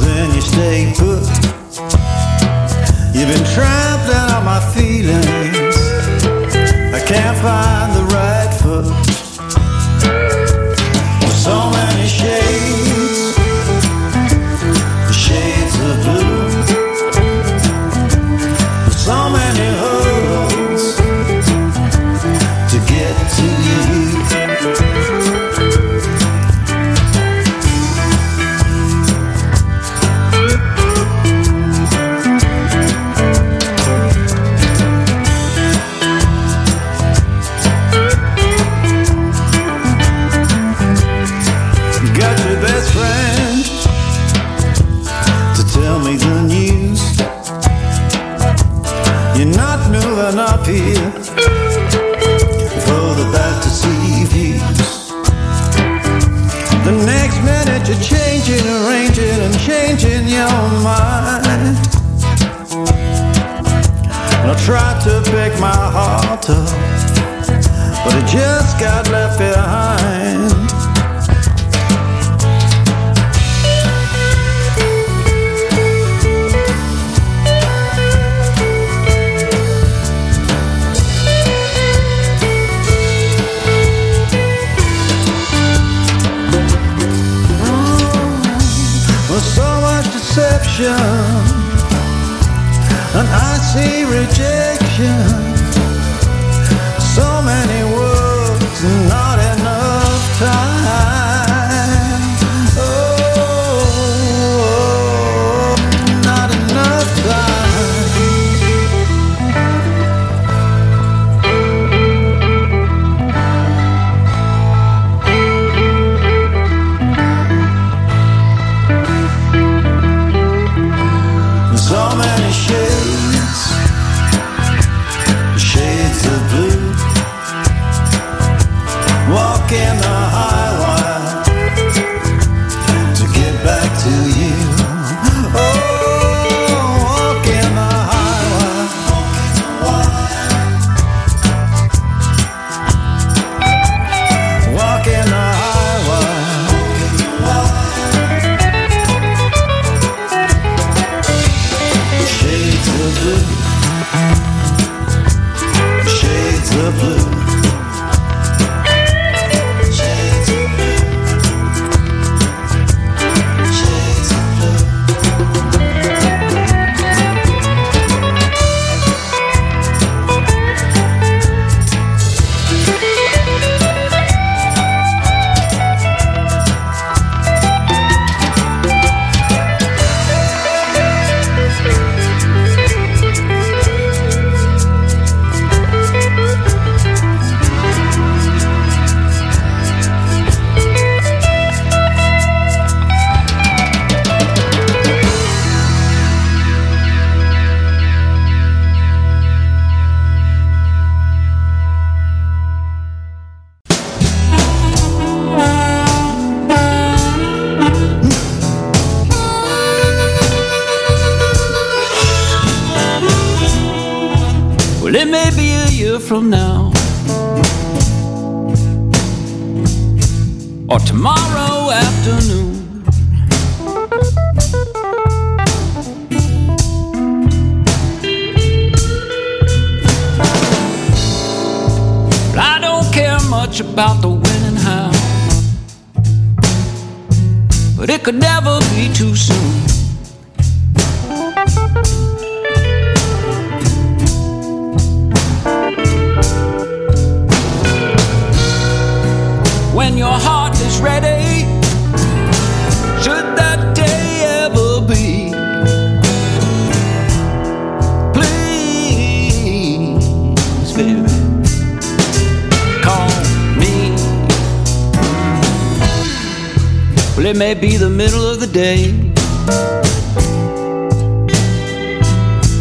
Then you stay put. You've been trapped in all my feelings. I can't find the right foot. So many shades But it could never be too soon. When your heart may be the middle of the day,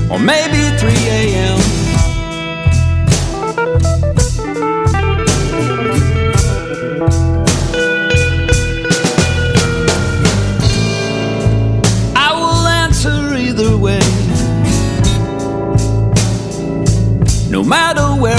or maybe 3 a.m. I will answer either way. No matter where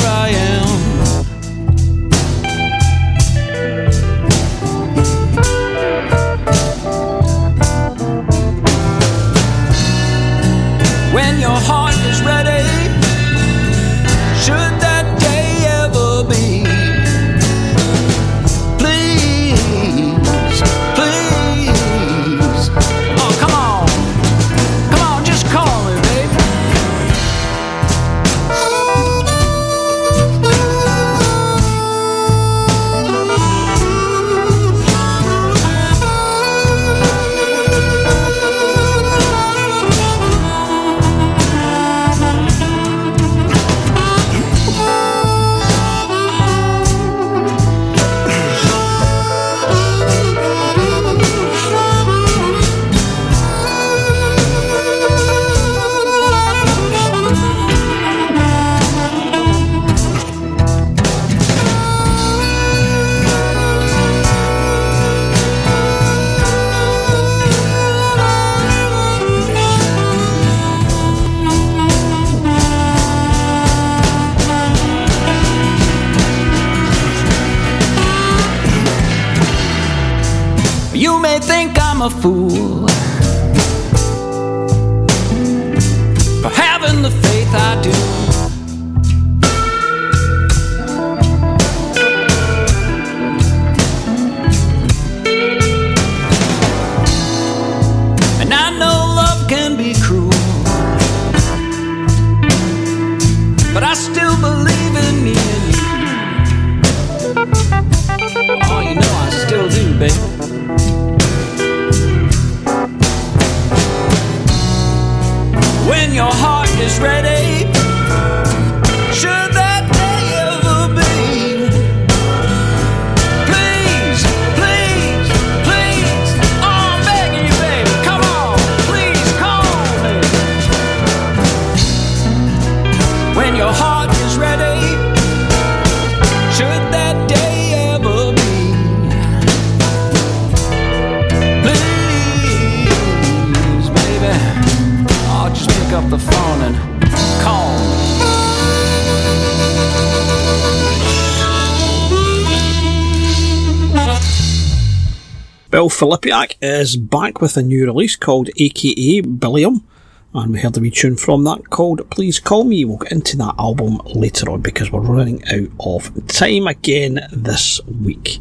is back with a new release called AKA Billiam, and we heard a wee tune from that called Please Call Me. We'll get into that album later on because we're running out of time again this week.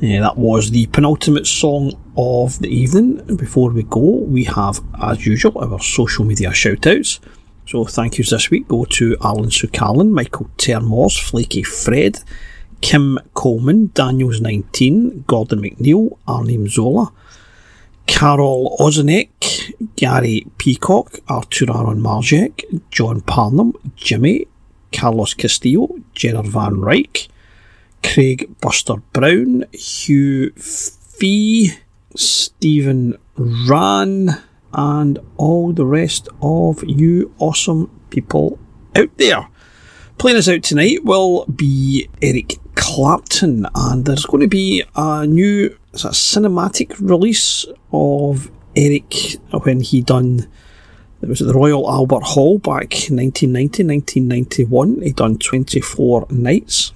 Yeah, that was the penultimate song of the evening. Before we go, we have, as usual, our social media shout outs. So thank yous this week go to Alan Sucallan, Michael Termors, Flaky Fred, Kim Coleman, Daniels19, Gordon McNeil, Arnim Zola, Carol Ozanek, Gary Peacock, Artur Aaron Marjek, John Parnham, Jimmy, Carlos Castillo, Gerard Van Ryk, Craig Buster Brown, Hugh Fee, Stephen Ran, and all the rest of you awesome people out there. Playing us out tonight will be Eric Clapton, and there's going to be a new sort a cinematic release of Eric when he done It was at the Royal Albert Hall back 1990 1991. He done 24 nights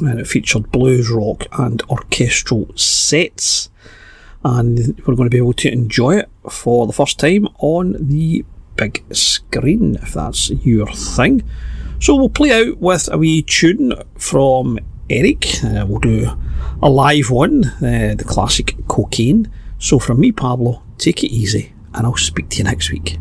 and it featured blues, rock, and orchestral sets. And we're going to be able to enjoy it for the first time on the big screen, if that's your thing. So we'll play out with a wee tune from Eric. Uh, we'll do a live one, uh, the classic Cocaine. So from me, Pablo, take it easy, and I'll speak to you next week.